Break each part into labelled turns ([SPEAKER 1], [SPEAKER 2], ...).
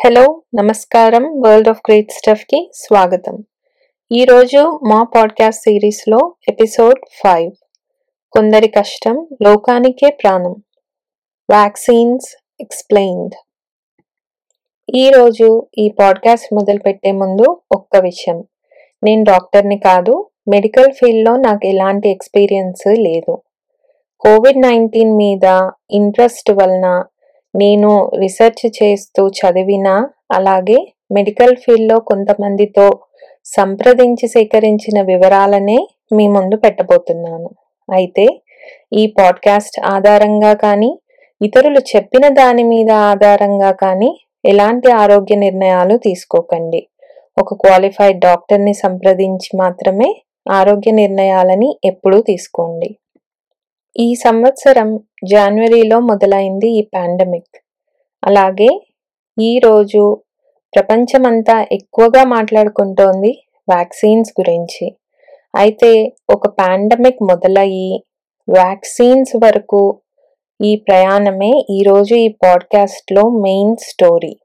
[SPEAKER 1] Hello నమస్కారం. World of great స్టఫ్కి స్వాగతం. ఈరోజు మా పాడ్కాస్ట్ సిరీస్లో ఎపిసోడ్ ఫైవ్ కొందరి కష్టం లోకానికే ప్రాణం. వ్యాక్సిన్స్ ఎక్స్ప్లెయిన్డ్ ఈరోజు ఈ పాడ్కాస్ట్ మొదలుపెట్టే ముందు ఒక్క విషయం. నేను డాక్టర్ని కాదు మెడికల్ ఫీల్డ్లో నాకు ఎలాంటి ఎక్స్పీరియన్స్ లేదు. కోవిడ్ నైన్టీన్ మీద ఇంట్రెస్ట్ వలన నేను రీసెర్చ్ చేస్తూ చదివిన అలాగే మెడికల్ ఫీల్డ్లో కొంతమందితో సంప్రదించి సేకరించిన వివరాలనే మీ ముందు పెట్టబోతున్నాను. అయితే ఈ పాడ్కాస్ట్ ఆధారంగా కానీ ఇతరులు చెప్పిన దాని మీద ఆధారంగా కానీ ఎలాంటి ఆరోగ్య నిర్ణయాలు తీసుకోకండి. ఒక క్వాలిఫైడ్ డాక్టర్ని సంప్రదించి మాత్రమే ఆరోగ్య నిర్ణయాలని ఎప్పుడూ తీసుకోండి. ఈ సంవత్సరం జనవరిలో మొదలైంది ఈ పాండమిక్ అలాగే ఈరోజు ప్రపంచమంతా ఎక్కువగా మాట్లాడుకుంటోంది వ్యాక్సిన్స్ గురించి. అయితే ఒక పాండమిక్ మొదలయ్యి వ్యాక్సిన్స్ వరకు ఈ ప్రయాణమే ఈరోజు ఈ పాడ్కాస్ట్లో మెయిన్ స్టోరీ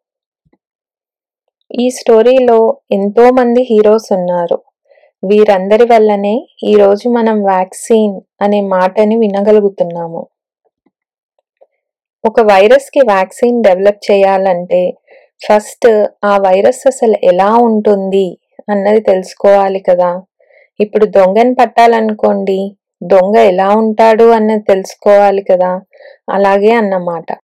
[SPEAKER 1] ఈ స్టోరీలో ఎంతోమంది హీరోస్ ఉన్నారు. వీరందరి వల్లనే ఈరోజు మనం వ్యాక్సిన్ అనే మాటని వినగలుగుతున్నాము. ఒక వైరస్కి వ్యాక్సిన్ డెవలప్ చేయాలంటే ఫస్ట్ ఆ వైరస్ అసలు ఎలా ఉంటుంది అన్నది తెలుసుకోవాలి కదా. ఇప్పుడు దొంగని పట్టాలనుకోండి దొంగ ఎలా ఉంటాడు అన్నది తెలుసుకోవాలి కదా. అలాగే అన్నమాట.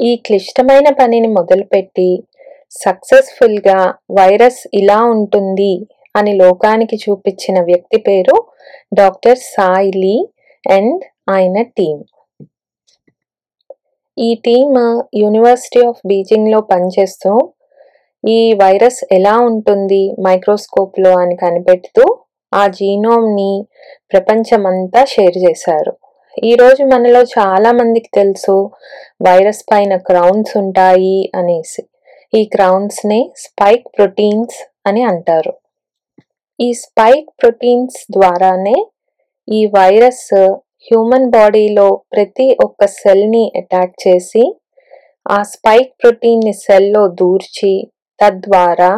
[SPEAKER 1] ఈ క్లిష్టమైన పనిని మొదలుపెట్టి సక్సెస్ఫుల్గా వైరస్ ఇలా ఉంటుంది అని లోకానికి చూపించిన వ్యక్తి పేరు డాక్టర్ సాయి లీ అండ్ ఆయన టీమ్ ఈ టీమ్ యూనివర్సిటీ ఆఫ్ బీజింగ్లో పనిచేస్తూ ఈ వైరస్ ఎలా ఉంటుంది మైక్రోస్కోప్లో అని కనిపెడుతూ ఆ జీనోమ్ని ప్రపంచమంతా షేర్ చేశారు. ఈరోజు మనలో చాలామందికి తెలుసు వైరస్ పైన క్రౌన్స్ ఉంటాయి అనేసి. ఈ క్రౌన్స్ని స్పైక్ ప్రోటీన్స్ అని అంటారు. ఈ స్పైక్ ప్రోటీన్స్ ద్వారానే ఈ వైరస్ హ్యూమన్ బాడీలో ప్రతి ఒక్క సెల్ని అటాక్ చేసి ఆ స్పైక్ ప్రోటీన్ని సెల్లో దూర్చి తద్వారా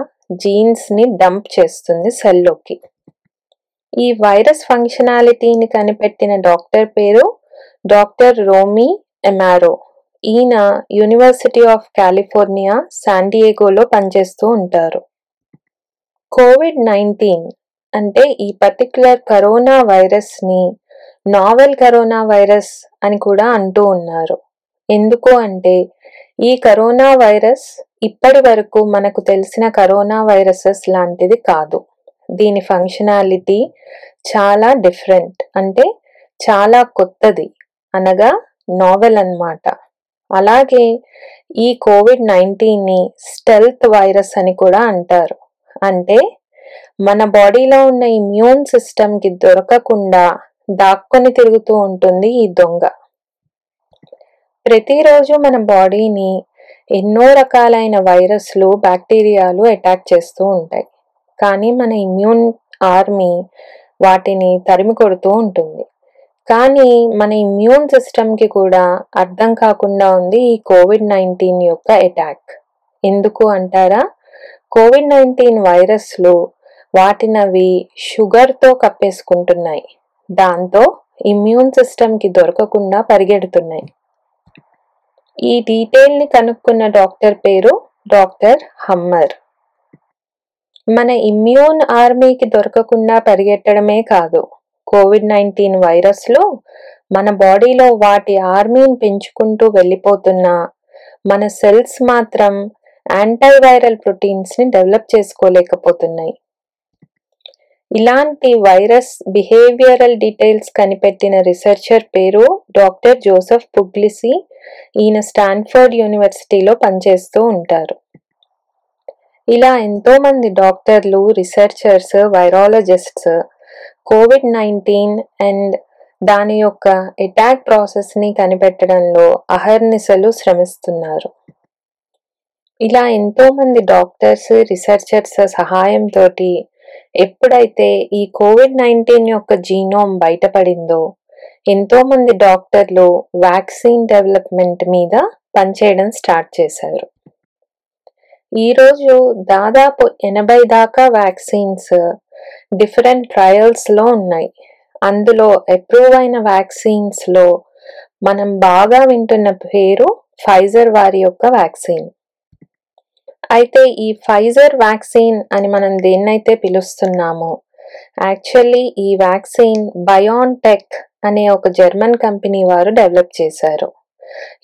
[SPEAKER 1] జీన్స్ని డంప్ చేస్తుంది సెల్లోకి ఈ వైరస్ ఫంక్షనాలిటీని కనిపెట్టిన డాక్టర్ పేరు డాక్టర్ రోమీ ఎమారో. ఈయన యూనివర్సిటీ ఆఫ్ కాలిఫోర్నియా శాండియేగోలో పనిచేస్తూ ఉంటారు. కోవిడ్ నైన్టీన్ అంటే ఈ పర్టిక్యులర్ కరోనా వైరస్ని నావెల్ కరోనా వైరస్ అని కూడా అంటూ ఉన్నారు. ఎందుకు అంటే ఈ కరోనా వైరస్ ఇప్పటి వరకు మనకు తెలిసిన కరోనా వైరసెస్ లాంటిది కాదు. దీని ఫంక్షనాలిటీ చాలా డిఫరెంట్ అంటే చాలా కొత్తది అనగా నావెల్ అన్నమాట. అలాగే ఈ కోవిడ్ నైన్టీన్ని స్టెల్త్ వైరస్ అని కూడా అంటారు. అంటే మన బాడీలో ఉన్న ఇమ్యూన్ సిస్టమ్కి దొరకకుండా దాక్కొని తిరుగుతూ ఉంటుంది ఈ దొంగ. ప్రతిరోజు మన బాడీని ఎన్నో రకాలైన వైరస్లు బ్యాక్టీరియాలు అటాక్ చేస్తూ ఉంటాయి. కానీ మన ఇమ్యూన్ ఆర్మీ వాటిని తరిమి కొడుతూ ఉంటుంది. కానీ మన ఇమ్యూన్ సిస్టమ్కి కూడా అర్థం కాకుండా ఉంది ఈ కోవిడ్ నైన్టీన్ యొక్క అటాక్. ఎందుకు అంటారా? కోవిడ్ నైన్టీన్ వైరస్లు వాటినవి షుగర్తో కప్పేసుకుంటున్నాయి. దాంతో ఇమ్యూన్ సిస్టమ్కి దొరకకుండా పరిగెడుతున్నాయి. ఈ డీటెయిల్ని కనుక్కున్న డాక్టర్ పేరు డాక్టర్ హమ్మర్. మన ఇమ్యూన్ ఆర్మీకి దొరకకుండా పరిగెట్టడమే కాదు కోవిడ్ నైన్టీన్ వైరస్లు మన బాడీలో వాటి ఆర్మీని పెంచుకుంటూ వెళ్ళిపోతున్నా మన సెల్స్ మాత్రం యాంటైవైరల్ ప్రోటీన్స్ని డెవలప్ చేసుకోలేకపోతున్నాయి. ఇలాంటి వైరస్ బిహేవియరల్ డీటెయిల్స్ కనిపెట్టిన రీసెర్చర్ పేరు డాక్టర్ జోసెఫ్ పుగ్లిసి. ఈయన స్టాన్ఫర్డ్ యూనివర్సిటీలో పనిచేస్తూ ఉంటారు. ఇలా ఎంతోమంది డాక్టర్లు researchers virologists covid nineteen and దాని యొక్క అటాక్ ప్రాసెస్ని కనిపెట్టడంలో అహర్నిశలు శ్రమిస్తున్నారు. ఇలా ఎంతోమంది డాక్టర్స్ రీసెర్చర్స్ సహాయంతో ఎప్పుడైతే ఈ కోవిడ్ నైన్టీన్ యొక్క జీనోమ్ బయటపడిందో ఎంతోమంది డాక్టర్లు వ్యాక్సిన్ డెవలప్మెంట్ మీద పనిచేయడం స్టార్ట్ చేశారు. ఈరోజు దాదాపు ఎనభై దాకా వ్యాక్సిన్స్ డిఫరెంట్ ట్రయల్స్లో ఉన్నాయి. అందులో అప్రూవ్ అయిన వ్యాక్సిన్స్లో మనం బాగా వింటున్న పేరు ఫైజర్ వారి యొక్క వ్యాక్సిన్. అయితే ఈ ఫైజర్ వ్యాక్సిన్ అని మనం దేన్నైతే పిలుస్తున్నామో యాక్చువల్లీ ఈ వ్యాక్సిన్ బయోన్టెక్ అనే ఒక జర్మన్ కంపెనీ వారు డెవలప్ చేశారు.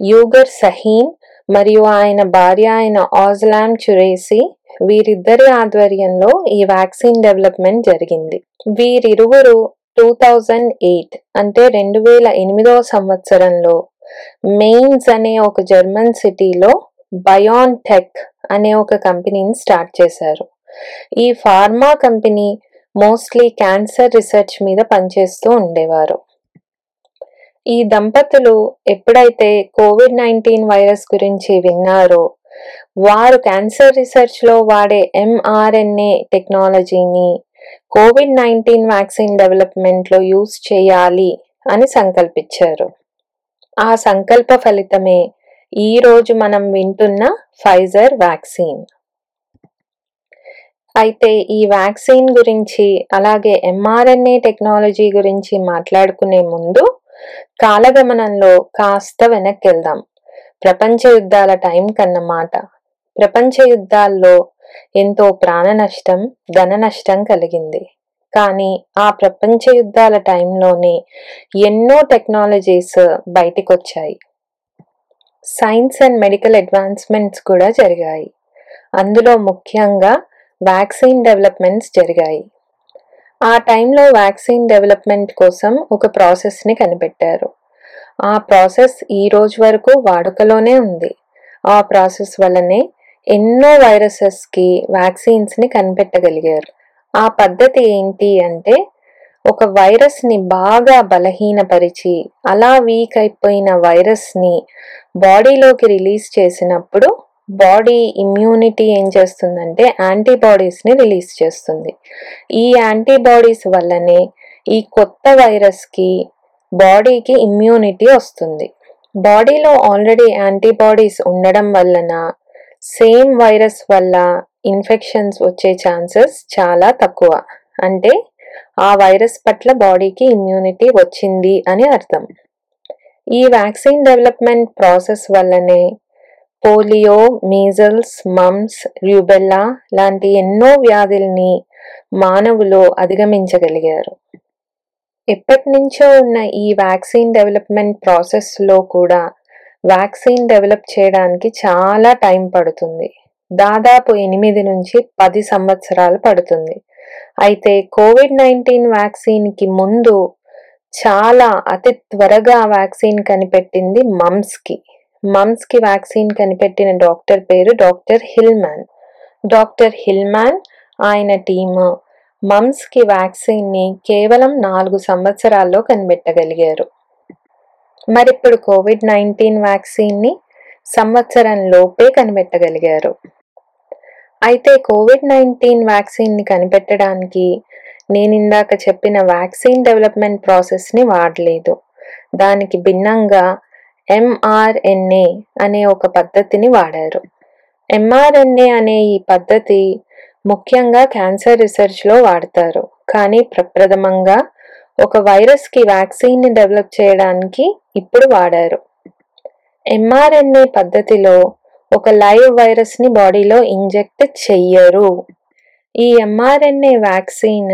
[SPEAKER 1] యూగర్ సహీన్ మరియు ఆయన భార్య అయిన ఆజ్లామ్ చురేసి వీరిద్దరి ఆధ్వర్యంలో ఈ వ్యాక్సిన్ డెవలప్మెంట్ జరిగింది. వీరిరువురు టూ థౌజండ్ ఎయిట్ అంటే రెండు వేల ఎనిమిదవ సంవత్సరంలో మెయిన్స్ అనే ఒక జర్మన్ సిటీలో బయాన్ టెక్ అనే ఒక కంపెనీని స్టార్ట్ చేశారు. ఈ pharma company mostly cancer research మీద పనిచేస్తూ ఉండేవారు. ఈ దంపతులు ఎప్పుడైతే కోవిడ్ నైన్టీన్ వైరస్ గురించి విన్నారో వారు క్యాన్సర్ రీసెర్చ్లో వాడే ఎంఆర్ఎన్ఏ టెక్నాలజీని కోవిడ్ నైన్టీన్ వ్యాక్సిన్ డెవలప్మెంట్లో యూస్ చేయాలి అని సంకల్పించారు. ఆ సంకల్ప ఫలితమే ఈరోజు మనం వింటున్న ఫైజర్ వ్యాక్సిన్ అయితే ఈ వ్యాక్సిన్ గురించి అలాగే ఎంఆర్ఎన్ఏ టెక్నాలజీ గురించి మాట్లాడుకునే ముందు కాలగమనంలో కాస్త వెనక్కి వెళ్దాం ప్రపంచ యుద్ధాల టైం కన్నమాట. ప్రపంచ యుద్ధాల్లో ఎంతో ప్రాణ నష్టం ధన నష్టం కలిగింది. కానీ ఆ ప్రపంచ యుద్ధాల టైంలోనే ఎన్నో టెక్నాలజీస్ బయటికొచ్చాయి. సైన్స్ అండ్ మెడికల్ అడ్వాన్స్మెంట్స్ కూడా జరిగాయి. అందులో ముఖ్యంగా వ్యాక్సిన్ డెవలప్మెంట్స్ జరిగాయి. ఆ టైంలో వ్యాక్సిన్ డెవలప్మెంట్ కోసం ఒక ప్రాసెస్ని కనిపెట్టారు. ఆ ప్రాసెస్ ఈ రోజు వరకు వాడుకలోనే ఉంది. ఆ ప్రాసెస్ వల్లనే ఎన్నో వైరసెస్కి వ్యాక్సిన్స్ని కనిపెట్టగలిగారు. ఆ పద్ధతి ఏంటి అంటే ఒక వైరస్ని బాగా బలహీనపరిచి అలా వీక్ అయిపోయిన వైరస్ని బాడీలోకి రిలీజ్ చేసినప్పుడు బాడీ ఇమ్యూనిటీ ఏం చేస్తుందంటే యాంటీబాడీస్ని రిలీజ్ చేస్తుంది. ఈ యాంటీబాడీస్ వల్లనే ఈ కొత్త వైరస్కి బాడీకి ఇమ్యూనిటీ వస్తుంది. బాడీలో ఆల్రెడీ యాంటీబాడీస్ ఉండడం వలన సేమ్ వైరస్ వల్ల ఇన్ఫెక్షన్స్ వచ్చే ఛాన్సెస్ చాలా తక్కువ. అంటే ఆ వైరస్ పట్ల బాడీకి ఇమ్యూనిటీ వచ్చింది అని అర్థం. ఈ వ్యాక్సిన్ డెవలప్మెంట్ ప్రాసెస్ వల్లనే పోలియో మీజల్స్ మమ్స్ ర్యూబెల్లా లాంటి ఎన్నో వ్యాధుల్ని మానవులు అధిగమించగలిగారు. ఎప్పటి నుంచో ఉన్న ఈ వ్యాక్సిన్ డెవలప్మెంట్ ప్రాసెస్లో కూడా వ్యాక్సిన్ డెవలప్ చేయడానికి చాలా టైం పడుతుంది. దాదాపు ఎనిమిది నుంచి పది సంవత్సరాలు పడుతుంది. అయితే కోవిడ్ నైన్టీన్ వ్యాక్సిన్కి ముందు చాలా అతి త్వరగా వ్యాక్సిన్ కనిపెట్టింది మమ్స్కి. మమ్స్కి వ్యాక్సిన్ కనిపెట్టిన డాక్టర్ పేరు డాక్టర్ హిల్మ్యాన్. డాక్టర్ హిల్మ్యాన్ ఆయన టీము మమ్స్కి వ్యాక్సిన్ని కేవలం నాలుగు సంవత్సరాల్లో కనిపెట్టగలిగారు. మరిప్పుడు కోవిడ్ నైన్టీన్ వ్యాక్సిన్ని సంవత్సరం లోపే కనిపెట్టగలిగారు. అయితే కోవిడ్ నైన్టీన్ వ్యాక్సిన్ని కనిపెట్టడానికి నేను ఇందాక చెప్పిన వ్యాక్సిన్ డెవలప్మెంట్ ప్రాసెస్ని వాడలేదు. దానికి భిన్నంగా ఎంఆర్ఎన్ఏ అనే ఒక పద్ధతిని వాడారు. ఎంఆర్ఎన్ఏ అనే ఈ పద్ధతి ముఖ్యంగా క్యాన్సర్ రీసెర్చ్లో వాడతారు. కానీ ప్రప్రథమంగా ఒక వైరస్కి వ్యాక్సిన్ని డెవలప్ చేయడానికి ఇప్పుడు వాడారు. ఎంఆర్ఎన్ఏ పద్ధతిలో ఒక లైవ్ వైరస్ని బాడీలో ఇంజెక్ట్ చెయ్యరు. ఈ ఎంఆర్ఎన్ఏ వ్యాక్సిన్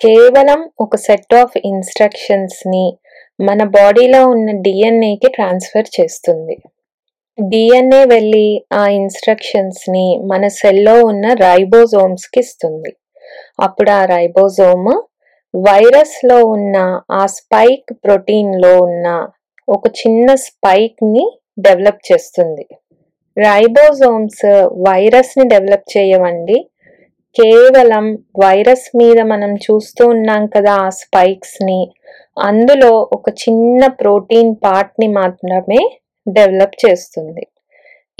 [SPEAKER 1] కేవలం ఒక సెట్ ఆఫ్ ఇన్స్ట్రక్షన్స్ని మన బాడీలో ఉన్న డిఎన్ఏకి ట్రాన్స్ఫర్ చేస్తుంది. డిఎన్ఏ వెళ్ళి ఆ ఇన్స్ట్రక్షన్స్ని మన సెల్లో ఉన్న రైబోజోమ్స్కి ఇస్తుంది. అప్పుడు ఆ రైబోజోమ్ వైరస్లో ఉన్న ఆ స్పైక్ ప్రోటీన్లో ఉన్న ఒక చిన్న స్పైక్ని డెవలప్ చేస్తుంది. రైబోజోమ్స్ వైరస్ని డెవలప్ చేయవండి కేవలం వైరస్ మీద మనం చూస్తూ ఉన్నాం కదా ఆ స్పైక్స్ని. అందులో ఒక చిన్న ప్రోటీన్ పార్ట్ని మాత్రమే డెవలప్ చేస్తుంది.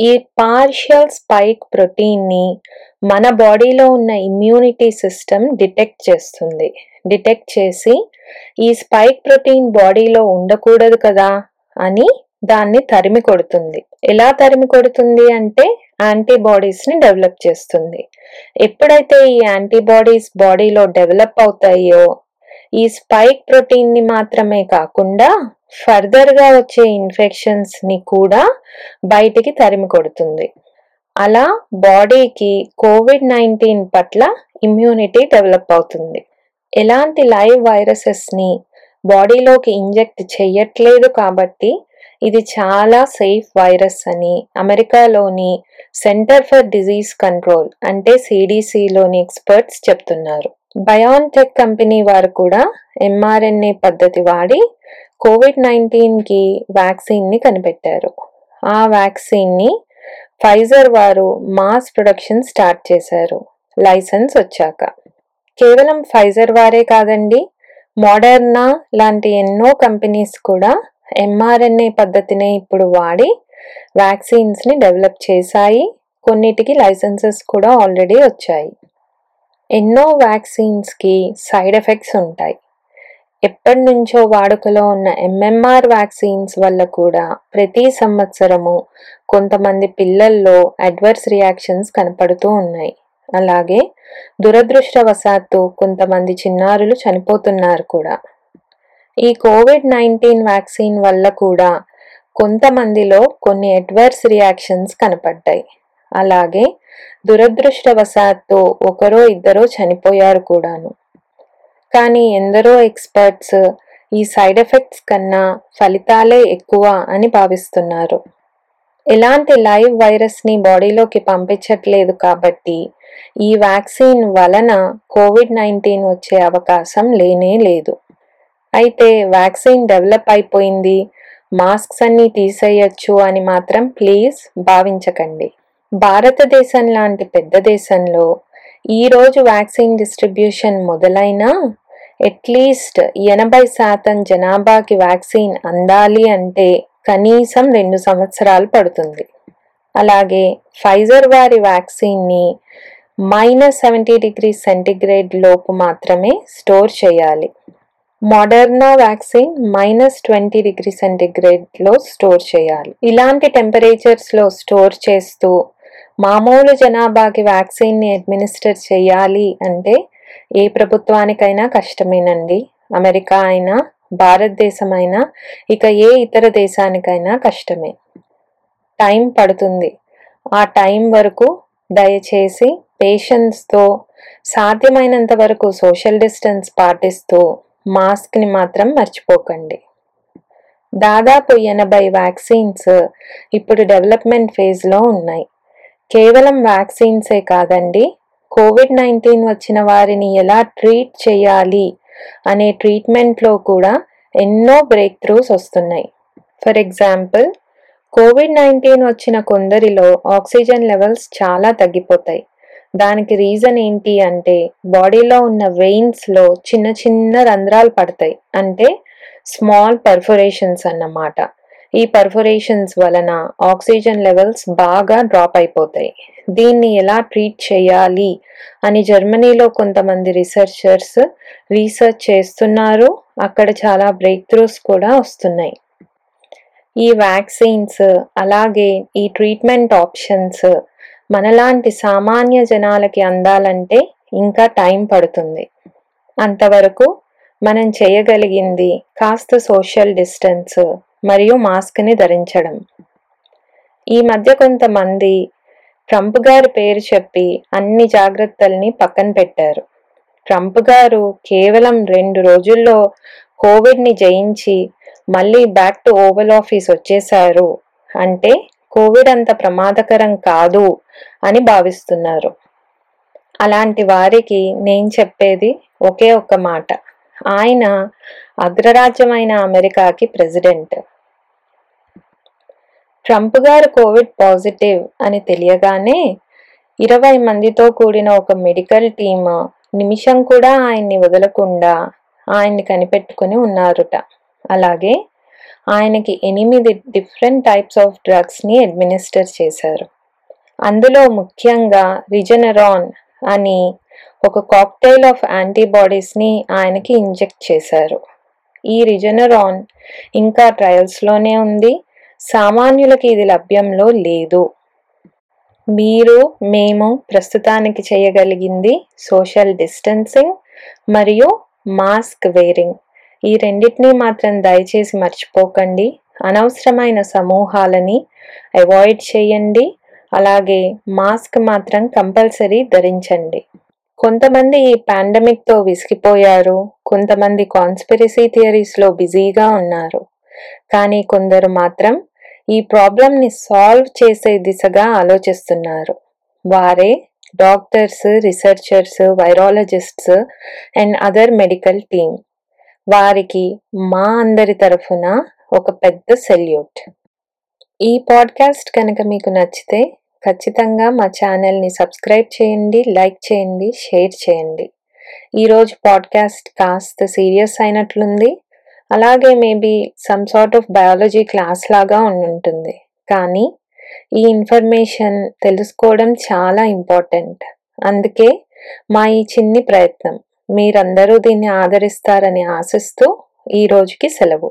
[SPEAKER 1] ఈ పార్షియల్ స్పైక్ ప్రోటీన్ని మన బాడీలో ఉన్న ఇమ్యూనిటీ సిస్టమ్ డిటెక్ట్ చేస్తుంది. డిటెక్ట్ చేసి ఈ స్పైక్ ప్రోటీన్ బాడీలో ఉండకూడదు కదా అని దాన్ని తరిమి కొడుతుంది. ఎలా తరిమి కొడుతుంది అంటే యాంటీబాడీస్ని డెవలప్ చేస్తుంది. ఎప్పుడైతే ఈ యాంటీబాడీస్ బాడీలో డెవలప్ అవుతాయో ఈ స్పైక్ ప్రోటీన్ని మాత్రమే కాకుండా ఫర్దర్గా వచ్చే ఇన్ఫెక్షన్స్ని కూడా బయటికి తరిమి కొడుతుంది. అలా బాడీకి కోవిడ్ నైన్టీన్ పట్ల ఇమ్యూనిటీ డెవలప్ అవుతుంది. ఎలాంటి లైవ్ వైరసెస్ని బాడీలోకి ఇంజెక్ట్ చేయట్లేదు కాబట్టి ఇది చాలా సేఫ్ వైరస్ అని అమెరికాలోని సెంటర్ ఫర్ డిజీజ్ కంట్రోల్ అంటే సిడిసిలోని ఎక్స్పర్ట్స్ చెప్తున్నారు. బయాన్టెక్ కంపెనీ వారు కూడా ఎంఆర్ఎన్ఏ పద్ధతి వాడి కోవిడ్ నైన్టీన్కి వ్యాక్సిన్ని కనిపెట్టారు. ఆ వ్యాక్సిన్ని ఫైజర్ వారు మాస్ ప్రొడక్షన్ స్టార్ట్ చేశారు. లైసెన్స్ వచ్చాక. కేవలం ఫైజర్ వారే కాదండి మోడర్నా లాంటి ఎన్నో కంపెనీస్ కూడా ఎంఆర్ఎన్ఏ పద్ధతినే ఇప్పుడు వాడి వ్యాక్సిన్స్ని డెవలప్ చేశాయి. కొన్నిటికి లైసెన్సెస్ కూడా ఆల్రెడీ వచ్చాయి. ఎన్నో వ్యాక్సిన్స్కి సైడ్ ఎఫెక్ట్స్ ఉంటాయి. ఎప్పటి నుంచో వాడుకలో ఉన్న ఎంఎంఆర్ వ్యాక్సిన్స్ వల్ల కూడా ప్రతి సంవత్సరము కొంతమంది పిల్లల్లో అడ్వర్స్ రియాక్షన్స్ కనపడుతూ ఉన్నాయి. అలాగే దురదృష్టవశాత్తు కొంతమంది చిన్నారులు చనిపోతున్నారు కూడా. ఈ కోవిడ్ నైన్టీన్ వ్యాక్సిన్ వల్ల కూడా కొంతమందిలో కొన్ని అడ్వర్స్ రియాక్షన్స్ కనపడ్డాయి. అలాగే దురదృష్టవశాత్తు ఒకరో ఇద్దరో చనిపోయారు కూడాను. కానీ ఎందరో ఎక్స్పర్ట్స్ ఈ సైడ్ ఎఫెక్ట్స్ కన్నా ఫలితాలే ఎక్కువ అని భావిస్తున్నారు. ఎలాంటి లైవ్ వైరస్ని బాడీలోకి పంపించట్లేదు కాబట్టి ఈ వ్యాక్సిన్ వలన కోవిడ్ నైన్టీన్ వచ్చే అవకాశం లేనే లేదు. అయితే వ్యాక్సిన్ డెవలప్ అయిపోయింది. మాస్క్స్ అన్నీ తీసేయచ్చు అని మాత్రం ప్లీజ్ భావించకండి. భారతదేశం లాంటి పెద్ద దేశంలో ఈరోజు వ్యాక్సిన్ డిస్ట్రిబ్యూషన్ మొదలైనా అట్లీస్ట్ ఎనభై శాతం జనాభాకి వ్యాక్సిన్ అందాలి అంటే కనీసం రెండు సంవత్సరాలు పడుతుంది. అలాగే ఫైజర్ వారి వ్యాక్సిన్ని మైనస్ సెవెంటీ డిగ్రీ సెంటిగ్రేడ్ లోపు మాత్రమే స్టోర్ చేయాలి. Moderna vaccine minus twenty degree సెంటిగ్రేడ్లో store చేయాలి. ఇలాంటి టెంపరేచర్స్లో స్టోర్ చేస్తూ మామూలు జనాభాకి వ్యాక్సిన్ని అడ్మినిస్టర్ చేయాలి అంటే ఏ ప్రభుత్వానికైనా కష్టమేనండి. అమెరికా అయినా భారతదేశం అయినా ఇక ఏ ఇతర దేశానికైనా కష్టమే. టైం పడుతుంది. ఆ టైం వరకు దయచేసి పేషెన్స్తో సాధ్యమైనంత వరకు సోషల్ డిస్టెన్స్ పాటిస్తూ మాస్క్ని మాత్రం మర్చిపోకండి. దాదాపు ఎనభై వ్యాక్సిన్స్ ఇప్పుడు డెవలప్మెంట్ ఫేజ్లో ఉన్నాయి. కేవలం వ్యాక్సిన్సే కాదండి కోవిడ్ నైన్టీన్ వచ్చిన వారిని ఎలా ట్రీట్ చేయాలి అనే ట్రీట్మెంట్లో కూడా ఎన్నో బ్రేక్ త్రూస్ వస్తున్నాయి. ఫర్ ఎగ్జాంపుల్ కోవిడ్ నైన్టీన్ వచ్చిన కొందరిలో ఆక్సిజన్ లెవెల్స్ చాలా తగ్గిపోతాయి. దానికి రీజన్ ఏంటి అంటే బాడీలో ఉన్న వెయిన్స్లో చిన్న చిన్న రంధ్రాలు పడతాయి. అంటే స్మాల్ పర్ఫొరేషన్స్ అన్నమాట. ఈ పర్ఫొరేషన్స్ వలన ఆక్సిజన్ లెవెల్స్ బాగా డ్రాప్ అయిపోతాయి. దీన్ని ఎలా ట్రీట్ చేయాలి అని జర్మనీలో కొంతమంది రీసెర్చర్స్ రీసెర్చ్ చేస్తున్నారు. అక్కడ చాలా బ్రేక్ త్రూస్ కూడా వస్తున్నాయి. ఈ వ్యాక్సిన్స్ అలాగే ఈ ట్రీట్మెంట్ ఆప్షన్స్ మనలాంటి సామాన్య జనాలకి అందాలంటే ఇంకా టైం పడుతుంది. అంతవరకు మనం చేయగలిగింది కాస్త సోషల్ డిస్టెన్స్ మరియు మాస్క్ని ధరించడం. ఈ మధ్య కొంతమంది ట్రంప్ గారి పేరు చెప్పి అన్ని జాగ్రత్తల్ని పక్కన పెట్టారు. ట్రంప్ గారు కేవలం రెండు రోజుల్లో కోవిడ్ని జయించి మళ్ళీ బ్యాక్ టు ఓవల్ ఆఫీస్ వచ్చేశారు అంటే కోవిడ్ అంత ప్రమాదకరం కాదు అని భావిస్తున్నారు. అలాంటి వారికి నేను చెప్పేది ఒకే ఒక్క మాట. ఆయన అగ్రరాజ్యమైన అమెరికాకి ప్రెసిడెంట్. ట్రంప్ గారు కోవిడ్ పాజిటివ్ అని తెలియగానే ఇరవై మందితో కూడిన ఒక మెడికల్ టీమ్ నిమిషం కూడా ఆయన్ని వదలకుండా ఆయన్ని కనిపెట్టుకుని ఉన్నారుట. అలాగే ఆయనకి ఎనిమిది డిఫరెంట్ టైప్స్ ఆఫ్ డ్రగ్స్ని అడ్మినిస్టర్ చేశారు. అందులో ముఖ్యంగా రిజనరాన్ అని ఒక కాక్టైల్ ఆఫ్ యాంటీబాడీస్ని ఆయనకి ఇంజెక్ట్ చేశారు. ఈ రిజనరాన్ ఇంకా ట్రయల్స్లోనే ఉంది. సామాన్యులకి ఇది లభ్యంలో లేదు. మీరు మేము ప్రస్తుతానికి చేయగలిగింది సోషల్ డిస్టెన్సింగ్ మరియు మాస్క్ వేరింగ్ ఈ రెండింటినీ మాత్రం దయచేసి మర్చిపోకండి. అనవసరమైన సమూహాలని అవాయిడ్ చేయండి. అలాగే మాస్క్ మాత్రం కంపల్సరీ ధరించండి. కొంతమంది ఈ పాండమిక్తో విసిగిపోయారు. కొంతమంది కాన్స్పిరసీ థియరీస్లో బిజీగా ఉన్నారు. కానీ కొందరు మాత్రం ఈ ప్రాబ్లంని సాల్వ్ చేసే దిశగా ఆలోచిస్తున్నారు. వారే doctors researchers virologists and other medical team. వారికి మా అందరి తరఫున ఒక పెద్ద సెల్యూట్. ఈ పాడ్కాస్ట్ కనుక మీకు నచ్చితే ఖచ్చితంగా మా ఛానల్ని సబ్స్క్రైబ్ చేయండి లైక్ చేయండి షేర్ చేయండి. ఈరోజు పాడ్కాస్ట్ కాస్త సీరియస్ అయినట్లుంది. అలాగే maybe some sort of biology class లాగా ఉంటుంది కానీ ఈ ఇన్ఫర్మేషన్ తెలుసుకోవడం చాలా ఇంపార్టెంట్. అందుకే మా ఈ చిన్ని ప్రయత్నం. మీరందరూ దీన్ని ఆదరిస్తారని ఆశిస్తూ ఈ రోజుకి సెలవు.